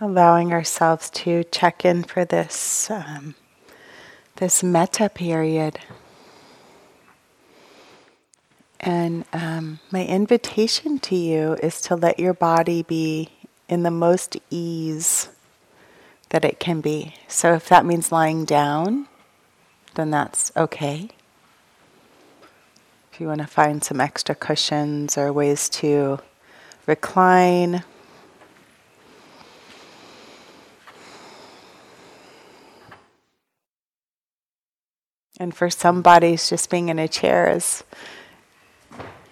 allowing ourselves to check in for this um, this metta period. And um, my invitation to you is to let your body be in the most ease that it can be. So if that means lying down, then that's okay. If you want to find some extra cushions or ways to recline, And for some bodies, just being in a chair is,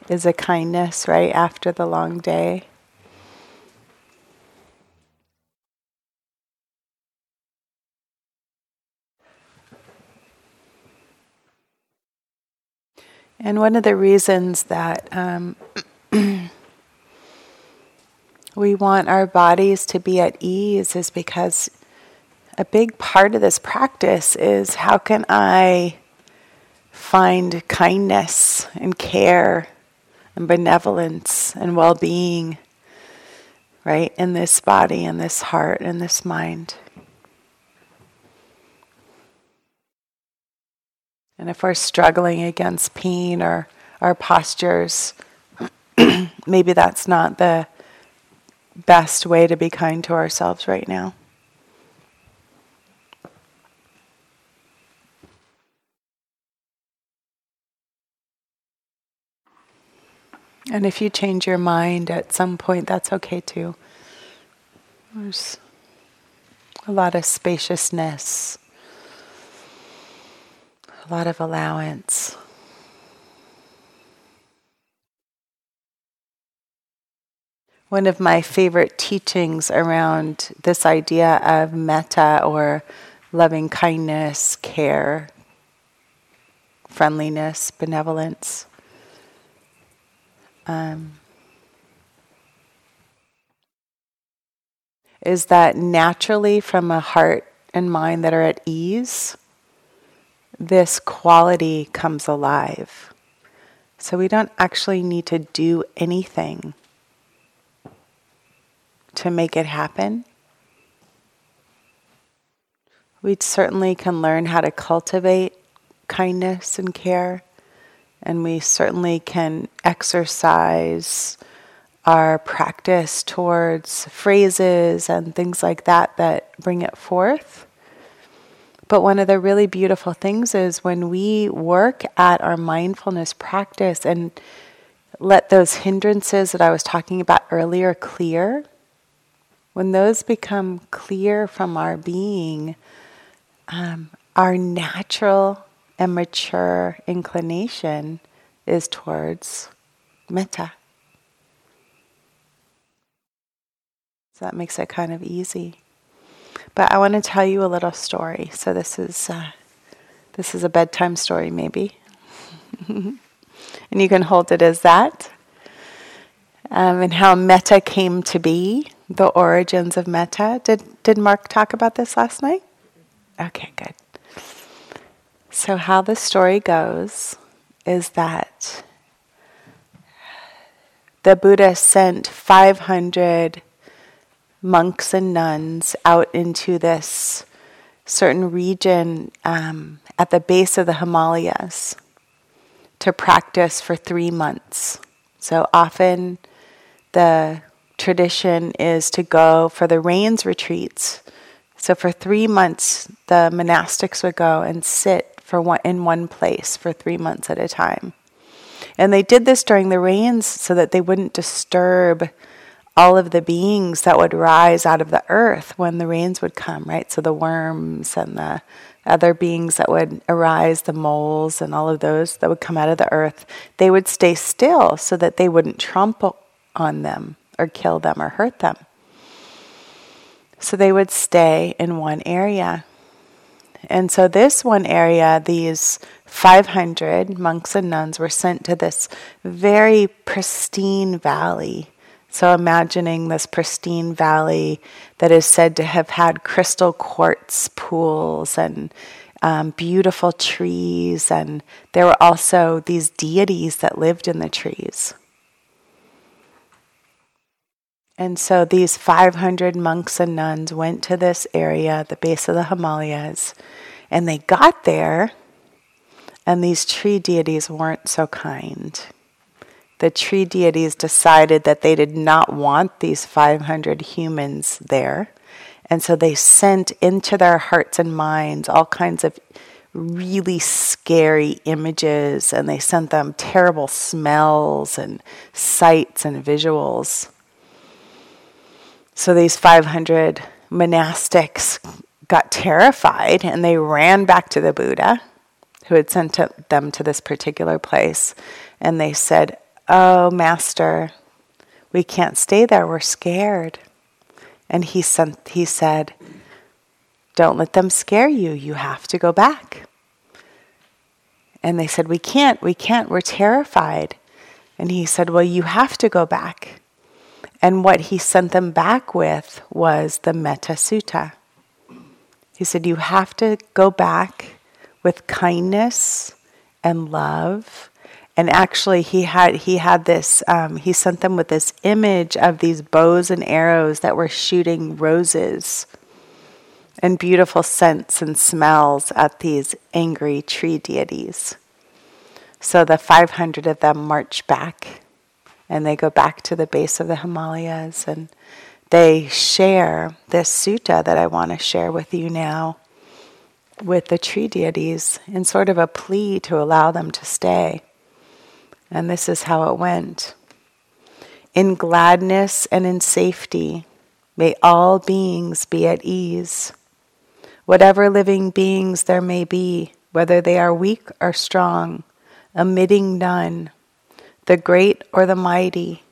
is a kindness, right, after the long day. And one of the reasons that um, we want our bodies to be at ease is because a big part of this practice is how can I find kindness and care and benevolence and well being, right, in this body and this heart and this mind. And if we're struggling against pain or our postures, maybe that's not the best way to be kind to ourselves right now. And if you change your mind at some point, that's okay too. There's a lot of spaciousness, a lot of allowance. One of my favorite teachings around this idea of metta or loving kindness, care, friendliness, benevolence um, is that naturally from a heart and mind that are at ease, this quality comes alive. So we don't actually need to do anything to make it happen. We certainly can learn how to cultivate kindness and care and we certainly can exercise our practice towards phrases and things like that that bring it forth. But one of the really beautiful things is when we work at our mindfulness practice and let those hindrances that I was talking about earlier clear, when those become clear from our being, um, our natural and mature inclination is towards metta. So that makes it kind of easy. But I want to tell you a little story. So this is uh, this is a bedtime story, maybe, and you can hold it as that. Um, and how metta came to be, the origins of metta. Did did Mark talk about this last night? Okay, good. So, how the story goes is that the Buddha sent 500 monks and nuns out into this certain region um, at the base of the Himalayas to practice for three months. So, often the tradition is to go for the rains retreats. So, for three months, the monastics would go and sit for one, in one place for three months at a time. And they did this during the rains so that they wouldn't disturb all of the beings that would rise out of the earth when the rains would come, right? So the worms and the other beings that would arise, the moles and all of those that would come out of the earth, they would stay still so that they wouldn't trample on them or kill them or hurt them. So they would stay in one area. And so, this one area, these 500 monks and nuns were sent to this very pristine valley. So, imagining this pristine valley that is said to have had crystal quartz pools and um, beautiful trees, and there were also these deities that lived in the trees. And so these 500 monks and nuns went to this area, the base of the Himalayas, and they got there, and these tree deities weren't so kind. The tree deities decided that they did not want these 500 humans there. And so they sent into their hearts and minds all kinds of really scary images, and they sent them terrible smells and sights and visuals. So these 500 monastics got terrified and they ran back to the Buddha who had sent them to this particular place. And they said, Oh, Master, we can't stay there. We're scared. And he, sent, he said, Don't let them scare you. You have to go back. And they said, We can't, we can't, we're terrified. And he said, Well, you have to go back. And what he sent them back with was the Metta Sutta. He said, You have to go back with kindness and love. And actually, he had he had this. Um, he sent them with this image of these bows and arrows that were shooting roses and beautiful scents and smells at these angry tree deities. So the 500 of them march back and they go back to the base of the Himalayas and they share this sutta that I want to share with you now with the tree deities in sort of a plea to allow them to stay. And this is how it went. In gladness and in safety, may all beings be at ease. Whatever living beings there may be, whether they are weak or strong, omitting none, the great or the mighty,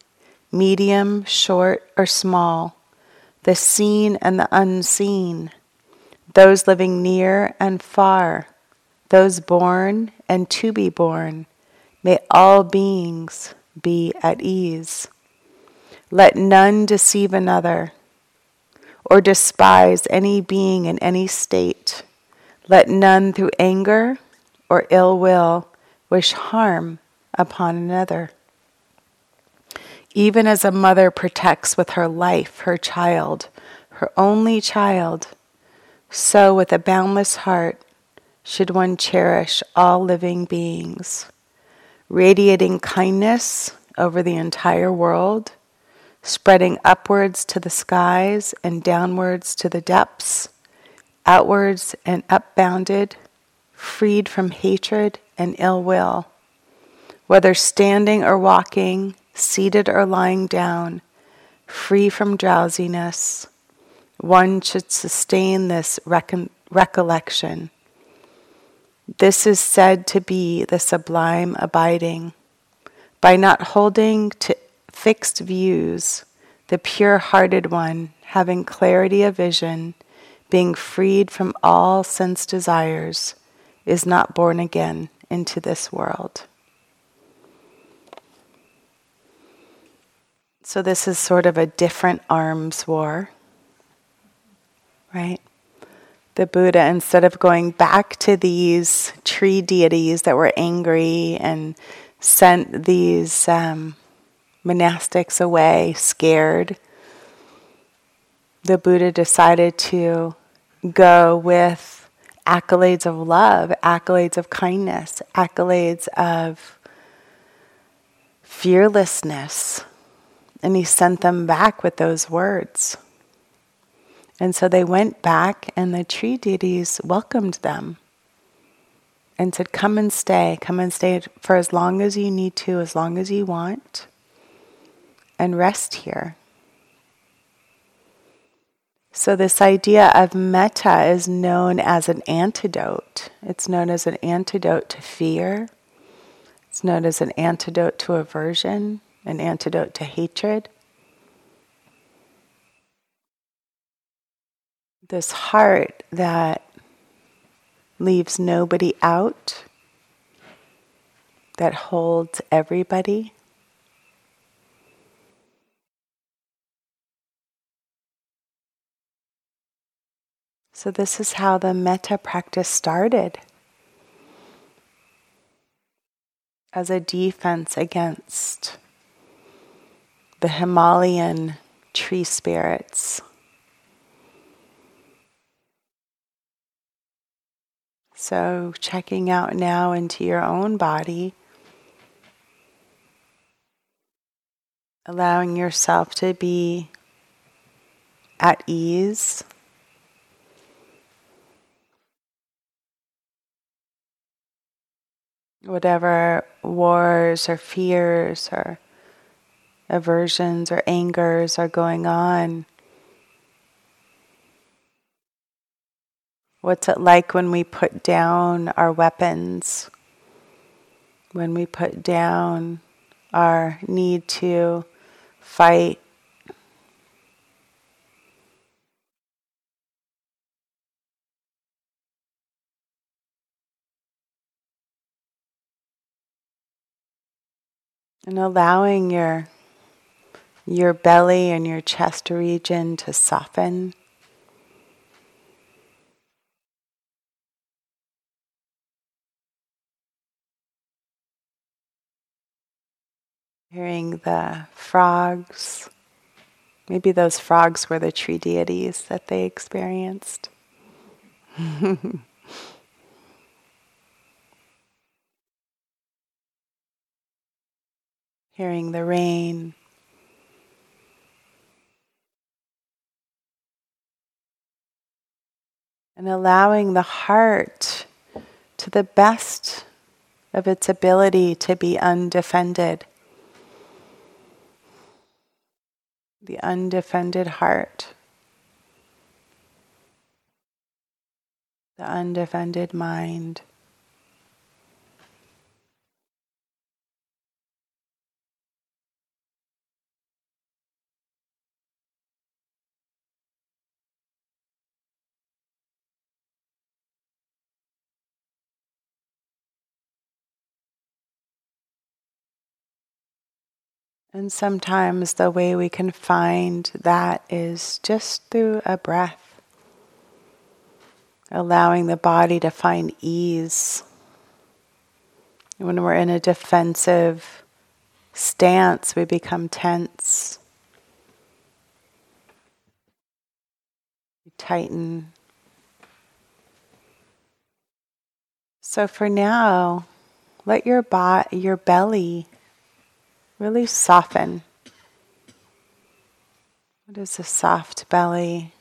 medium, short, or small, the seen and the unseen those living near and far, those born and to be born, may all beings be at ease. Let none deceive another or despise any being in any state. Let none through anger or ill will wish harm upon another. Even as a mother protects with her life her child, her only child, so, with a boundless heart, should one cherish all living beings, radiating kindness over the entire world, spreading upwards to the skies and downwards to the depths, outwards and upbounded, freed from hatred and ill will. Whether standing or walking, seated or lying down, free from drowsiness, one should sustain this recon- recollection. This is said to be the sublime abiding. By not holding to fixed views, the pure hearted one, having clarity of vision, being freed from all sense desires, is not born again into this world. So, this is sort of a different arms war right? The Buddha, instead of going back to these tree deities that were angry and sent these um, monastics away scared, the Buddha decided to go with accolades of love, accolades of kindness, accolades of fearlessness. And he sent them back with those words. And so they went back, and the tree deities welcomed them and said, Come and stay. Come and stay for as long as you need to, as long as you want, and rest here. So, this idea of metta is known as an antidote. It's known as an antidote to fear, it's known as an antidote to aversion, an antidote to hatred. this heart that leaves nobody out, that holds everybody. So, this is how the metta practice started as a defense against the Himalayan tree spirits. So, checking out now into your own body, allowing yourself to be at ease. Whatever wars or fears or aversions or angers are going on. What's it like when we put down our weapons? When we put down our need to fight? And allowing your your belly and your chest region to soften. Hearing the frogs. Maybe those frogs were the tree deities that they experienced. Hearing the rain. And allowing the heart to the best of its ability to be undefended. the undefended heart, the undefended mind. And sometimes the way we can find that is just through a breath, allowing the body to find ease. When we're in a defensive stance, we become tense. We tighten. So for now, let your body, your belly really soften. What is a soft belly,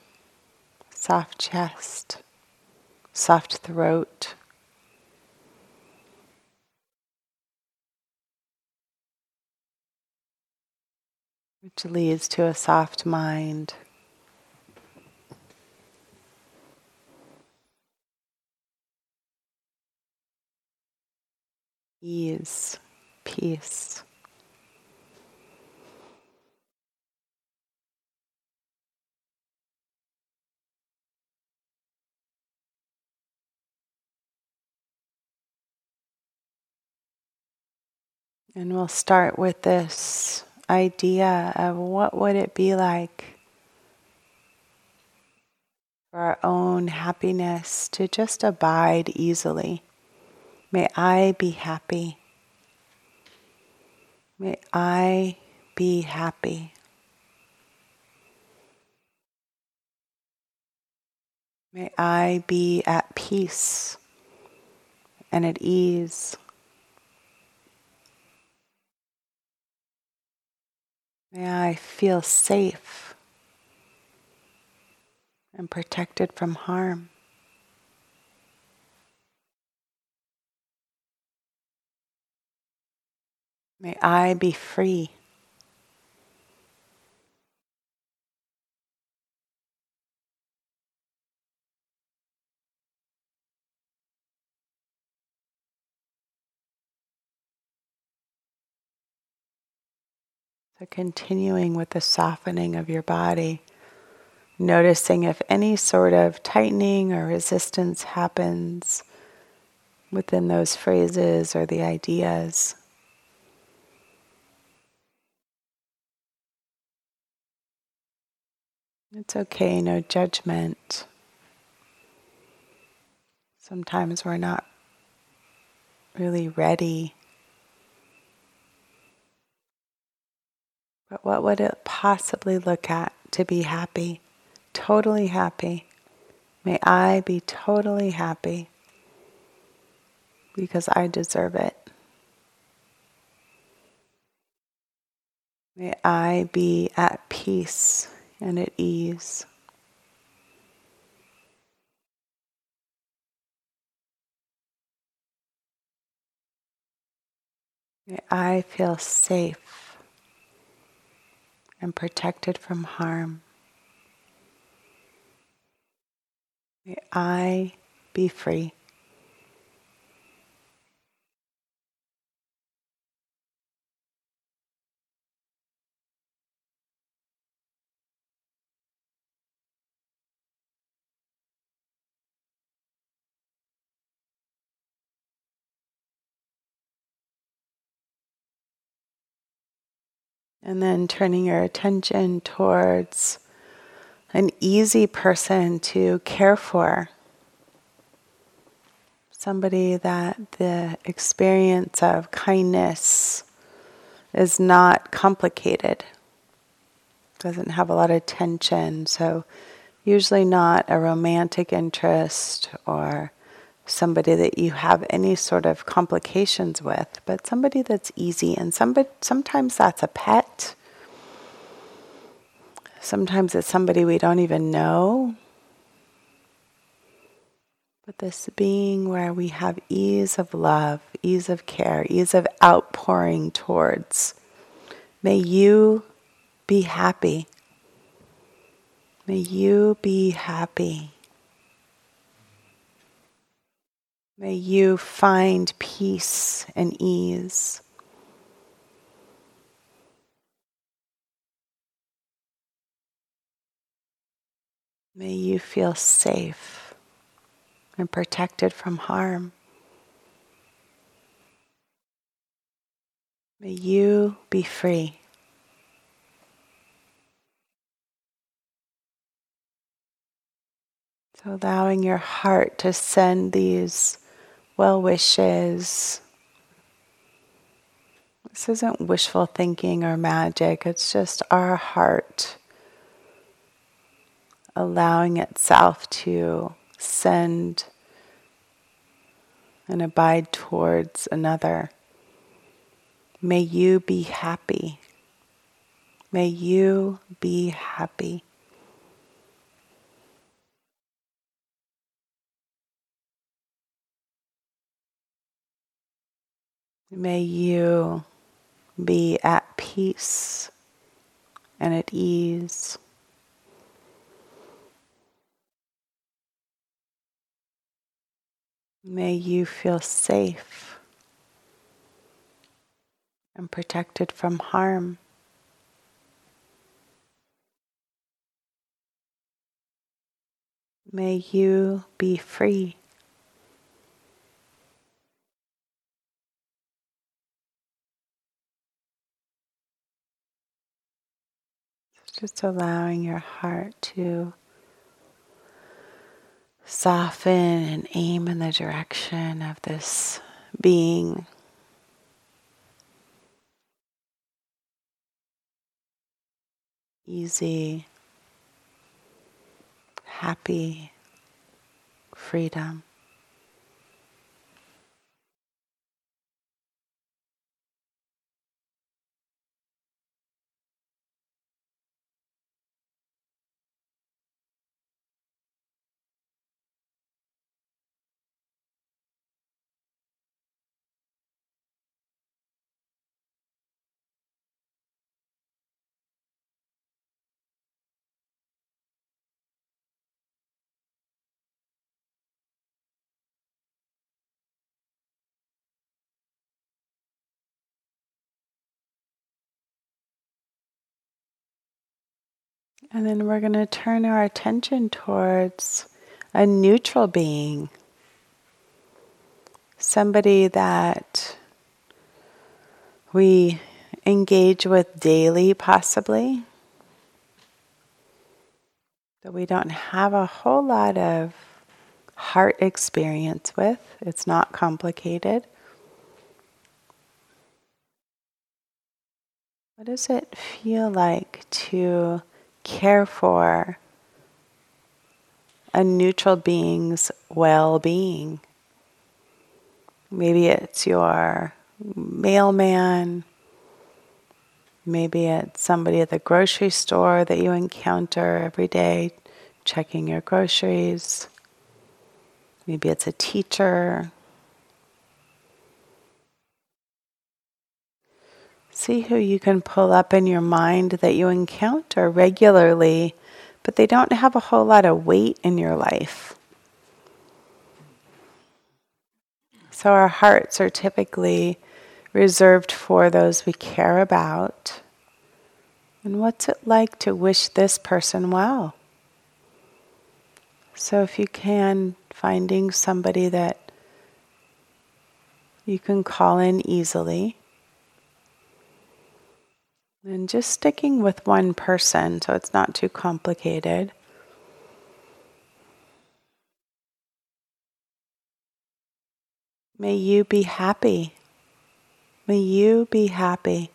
soft chest, soft throat? Which leads to a soft mind. Ease, peace. And we'll start with this idea of what would it be like for our own happiness to just abide easily. May I be happy. May I be happy. May I be at peace and at ease. May I feel safe and protected from harm. May I be free. So, continuing with the softening of your body, noticing if any sort of tightening or resistance happens within those phrases or the ideas. It's okay, no judgment. Sometimes we're not really ready But what would it possibly look at to be happy? Totally happy. May I be totally happy because I deserve it. May I be at peace and at ease. May I feel safe and protected from harm. May I be free. And then turning your attention towards an easy person to care for. Somebody that the experience of kindness is not complicated, doesn't have a lot of tension, so usually not a romantic interest or somebody that you have any sort of complications with, but somebody that's easy. And somebody, sometimes that's a pet. Sometimes it's somebody we don't even know. But this being where we have ease of love, ease of care, ease of outpouring towards. May you be happy. May you be happy. May you find peace and ease. May you feel safe and protected from harm. May you be free. So, allowing your heart to send these well wishes. This isn't wishful thinking or magic, it's just our heart allowing itself to send and abide towards another. May you be happy. May you be happy. May you be at peace and at ease. May you feel safe and protected from harm. May you be free. Just allowing your heart to soften and aim in the direction of this being. Easy, happy, freedom. And then we're going to turn our attention towards a neutral being, somebody that we engage with daily, possibly, that we don't have a whole lot of heart experience with. It's not complicated. What does it feel like to care for a neutral being's well being? Maybe it's your mailman. Maybe it's somebody at the grocery store that you encounter every day checking your groceries. Maybe it's a teacher. See who you can pull up in your mind that you encounter regularly, but they don't have a whole lot of weight in your life. So our hearts are typically reserved for those we care about. And what's it like to wish this person well? So if you can, finding somebody that you can call in easily. And just sticking with one person so it's not too complicated. May you be happy. May you be happy.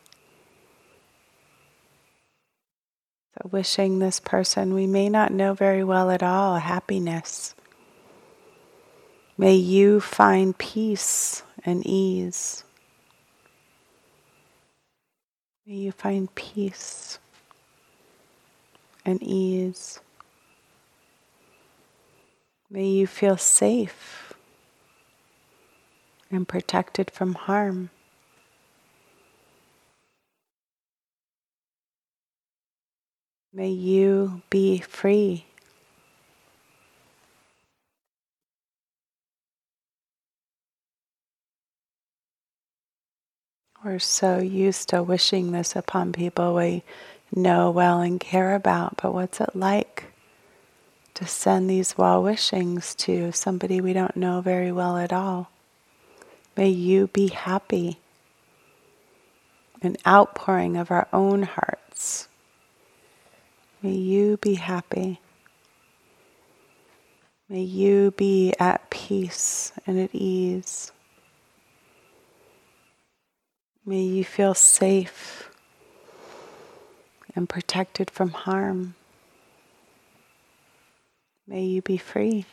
So, wishing this person we may not know very well at all happiness. May you find peace and ease. May you find peace and ease. May you feel safe and protected from harm. May you be free. We're so used to wishing this upon people we know well and care about, but what's it like to send these well wishings to somebody we don't know very well at all? May you be happy. An outpouring of our own hearts. May you be happy. May you be at peace and at ease. May you feel safe and protected from harm. May you be free.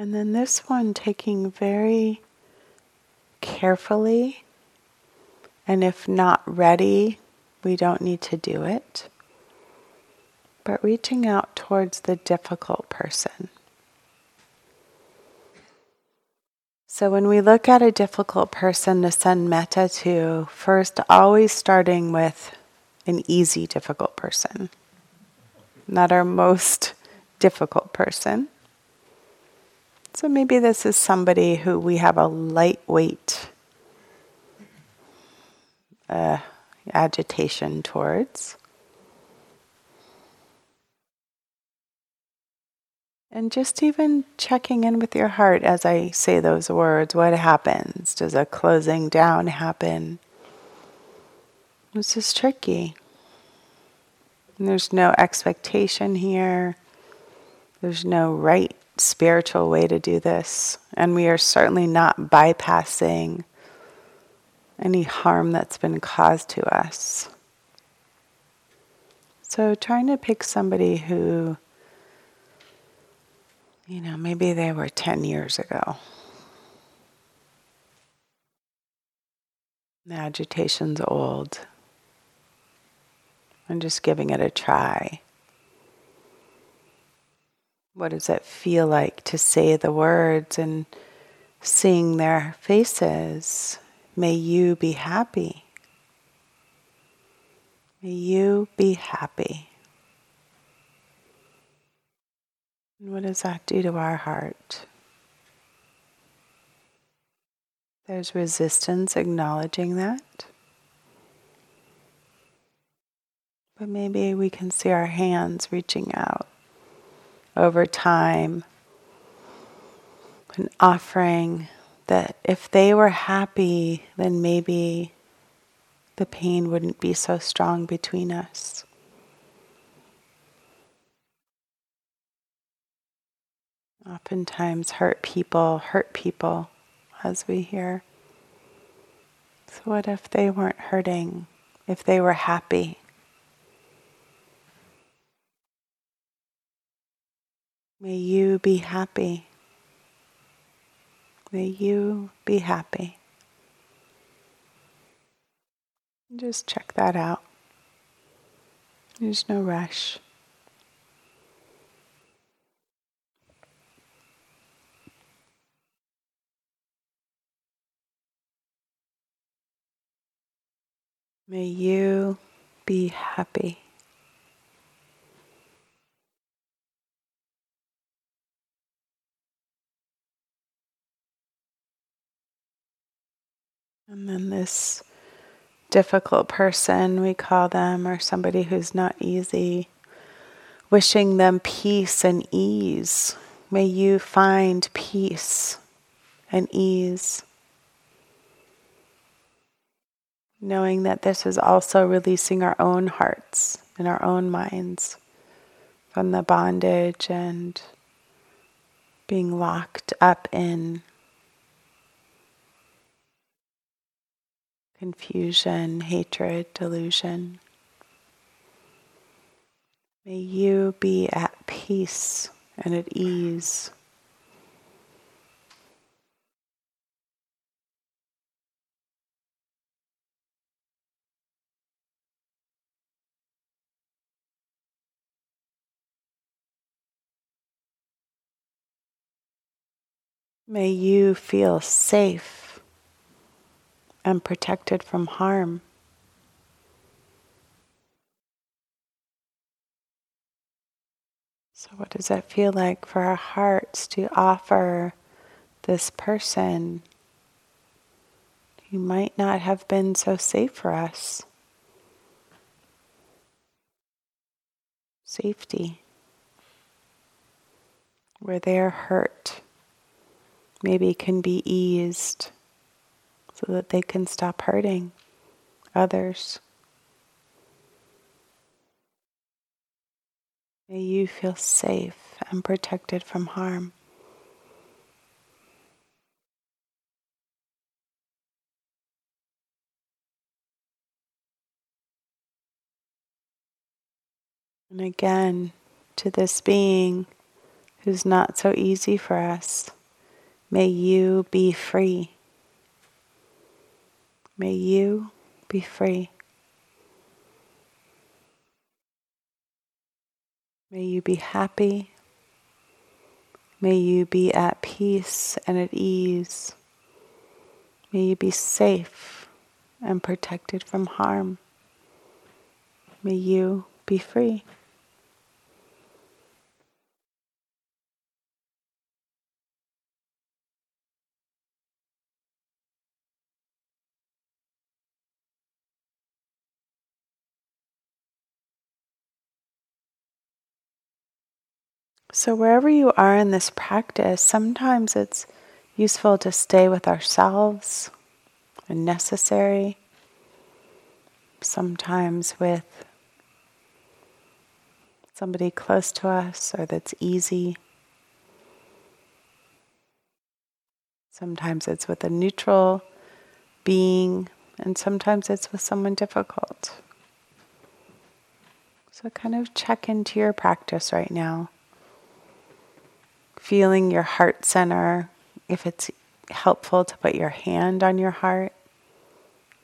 And then this one taking very carefully, and if not ready, we don't need to do it. But reaching out towards the difficult person. So, when we look at a difficult person to send metta to, first always starting with an easy difficult person, not our most difficult person. So maybe this is somebody who we have a lightweight uh, agitation towards. And just even checking in with your heart as I say those words. What happens? Does a closing down happen? This is tricky. And there's no expectation here. There's no right spiritual way to do this. And we are certainly not bypassing any harm that's been caused to us. So, trying to pick somebody who You know, maybe they were 10 years ago. The agitation's old. I'm just giving it a try. What does it feel like to say the words and seeing their faces? May you be happy. May you be happy. And what does that do to our heart? There's resistance acknowledging that. But maybe we can see our hands reaching out over time An offering that if they were happy, then maybe the pain wouldn't be so strong between us. Oftentimes, hurt people hurt people, as we hear. So, what if they weren't hurting? If they were happy? May you be happy. May you be happy. Just check that out. There's no rush. May you be happy. And then this difficult person, we call them, or somebody who's not easy, wishing them peace and ease. May you find peace and ease. Knowing that this is also releasing our own hearts and our own minds from the bondage and being locked up in confusion, hatred, delusion. May you be at peace and at ease. May you feel safe and protected from harm. So, what does that feel like for our hearts to offer this person who might not have been so safe for us? Safety. Where their hurt maybe can be eased so that they can stop hurting others. May you feel safe and protected from harm. And again, to this being who's not so easy for us, may you be free. May you be free. May you be happy. May you be at peace and at ease. May you be safe and protected from harm. May you be free. So, wherever you are in this practice, sometimes it's useful to stay with ourselves and necessary, sometimes with somebody close to us or that's easy. Sometimes it's with a neutral being, and sometimes it's with someone difficult. So, kind of check into your practice right now. Feeling your heart center, if it's helpful to put your hand on your heart.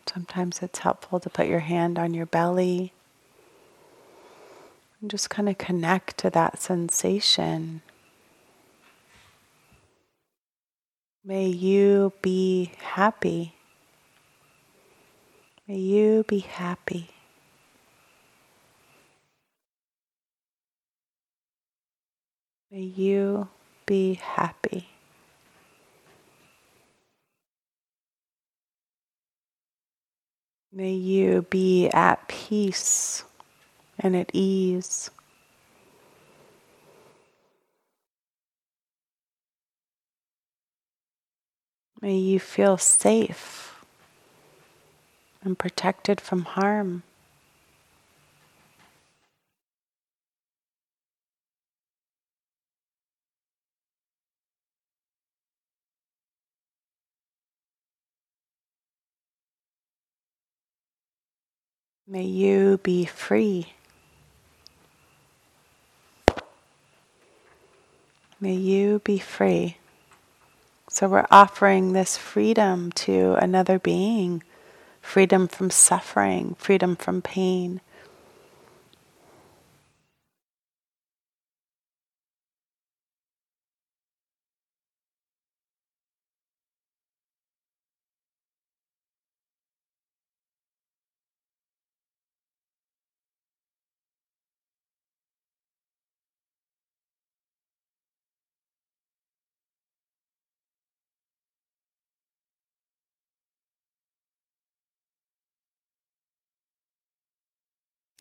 Sometimes it's helpful to put your hand on your belly. And just kind of connect to that sensation. May you be happy. May you be happy. May you be happy. May you be at peace and at ease. May you feel safe and protected from harm. May you be free. May you be free. So we're offering this freedom to another being freedom from suffering, freedom from pain.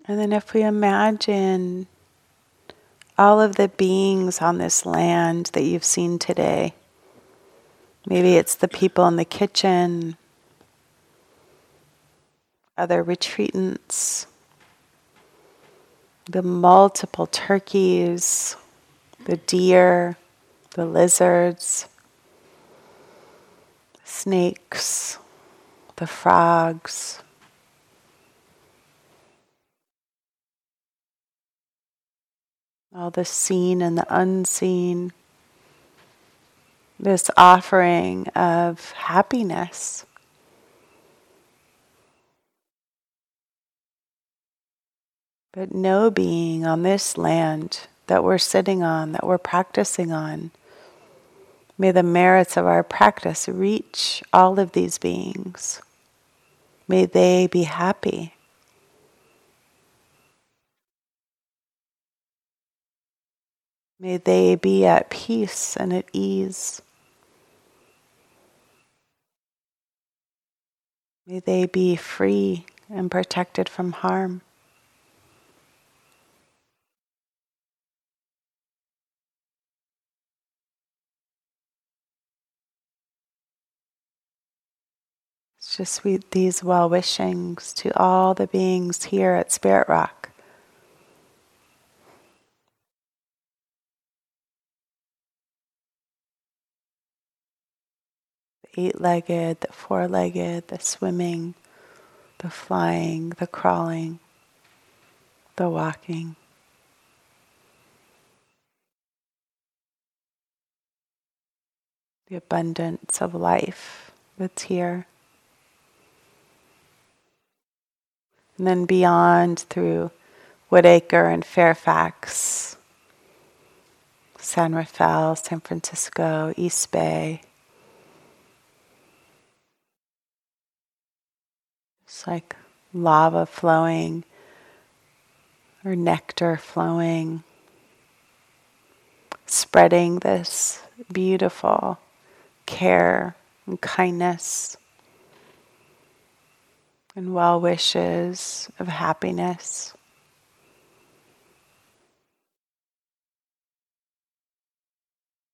And then, if we imagine all of the beings on this land that you've seen today, maybe it's the people in the kitchen, other retreatants, the multiple turkeys, the deer, the lizards, snakes, the frogs all the seen and the unseen, this offering of happiness. But no being on this land that we're sitting on, that we're practicing on, may the merits of our practice reach all of these beings. May they be happy. May they be at peace and at ease. May they be free and protected from harm. It's just these well wishings to all the beings here at Spirit Rock. Eight legged, the four legged, the swimming, the flying, the crawling, the walking. The abundance of life that's here. And then beyond through Woodacre and Fairfax, San Rafael, San Francisco, East Bay. It's like lava flowing or nectar flowing, spreading this beautiful care and kindness and well wishes of happiness.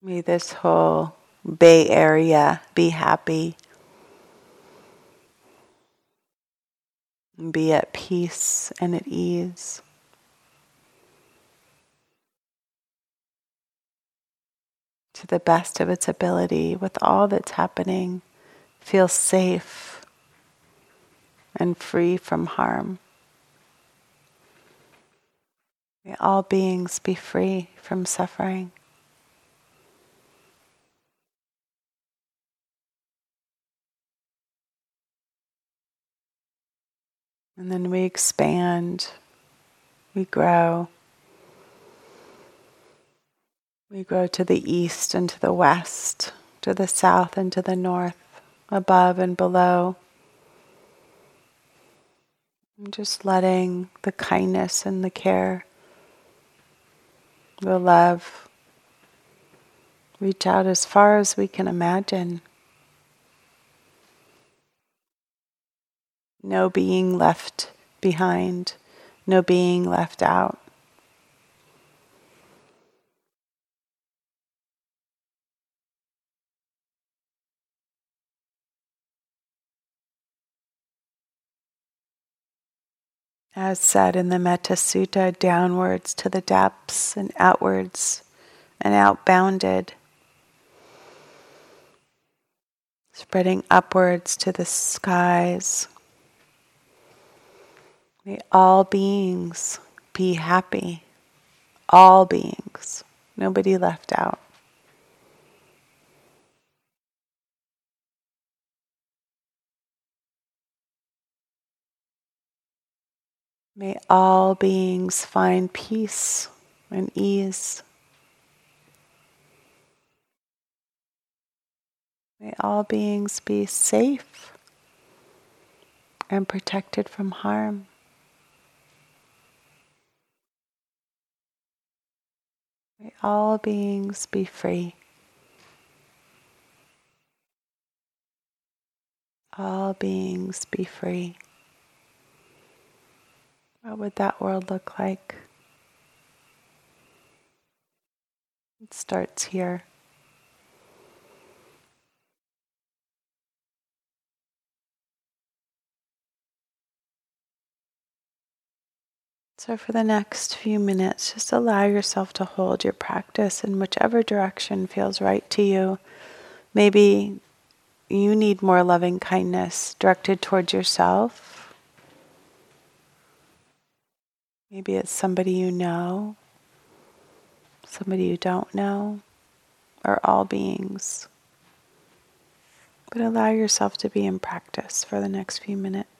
May this whole Bay Area be happy. Be at peace and at ease. To the best of its ability, with all that's happening, feel safe and free from harm. May all beings be free from suffering. And then we expand, we grow. We grow to the east and to the west, to the south and to the north, above and below. And just letting the kindness and the care, the love, reach out as far as we can imagine. No being left behind, no being left out. As said in the Metta Sutta, downwards to the depths and outwards and outbounded, spreading upwards to the skies. May all beings be happy, all beings, nobody left out. May all beings find peace and ease. May all beings be safe and protected from harm. May all beings be free. All beings be free. What would that world look like? It starts here. So, for the next few minutes, just allow yourself to hold your practice in whichever direction feels right to you. Maybe you need more loving kindness directed towards yourself Maybe it's somebody you know, somebody you don't know, or all beings. But allow yourself to be in practice for the next few minutes.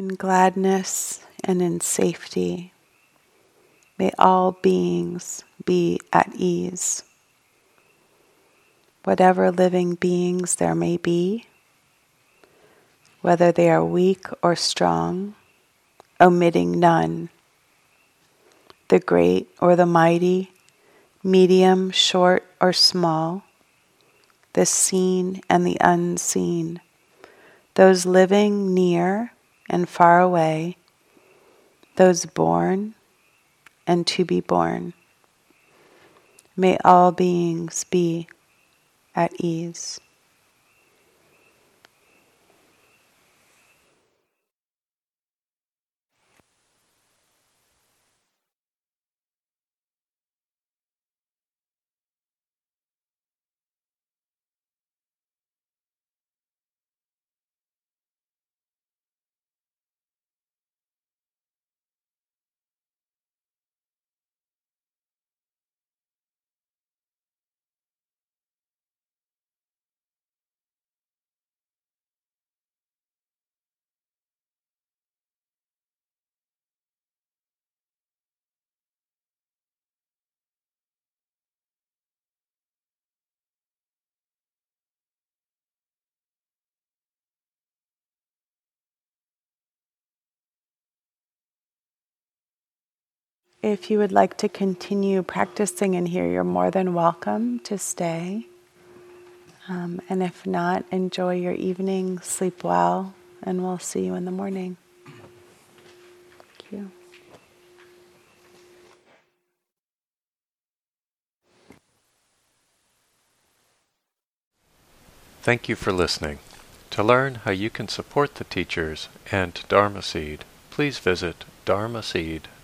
In gladness and in safety. May all beings be at ease. Whatever living beings there may be, whether they are weak or strong, omitting none, the great or the mighty, medium, short, or small, the seen and the unseen, those living near and far away, those born and to be born. May all beings be at ease. If you would like to continue practicing in here, you're more than welcome to stay. Um, and if not, enjoy your evening, sleep well, and we'll see you in the morning. Thank you. Thank you for listening. To learn how you can support the teachers and Dharma Seed, please visit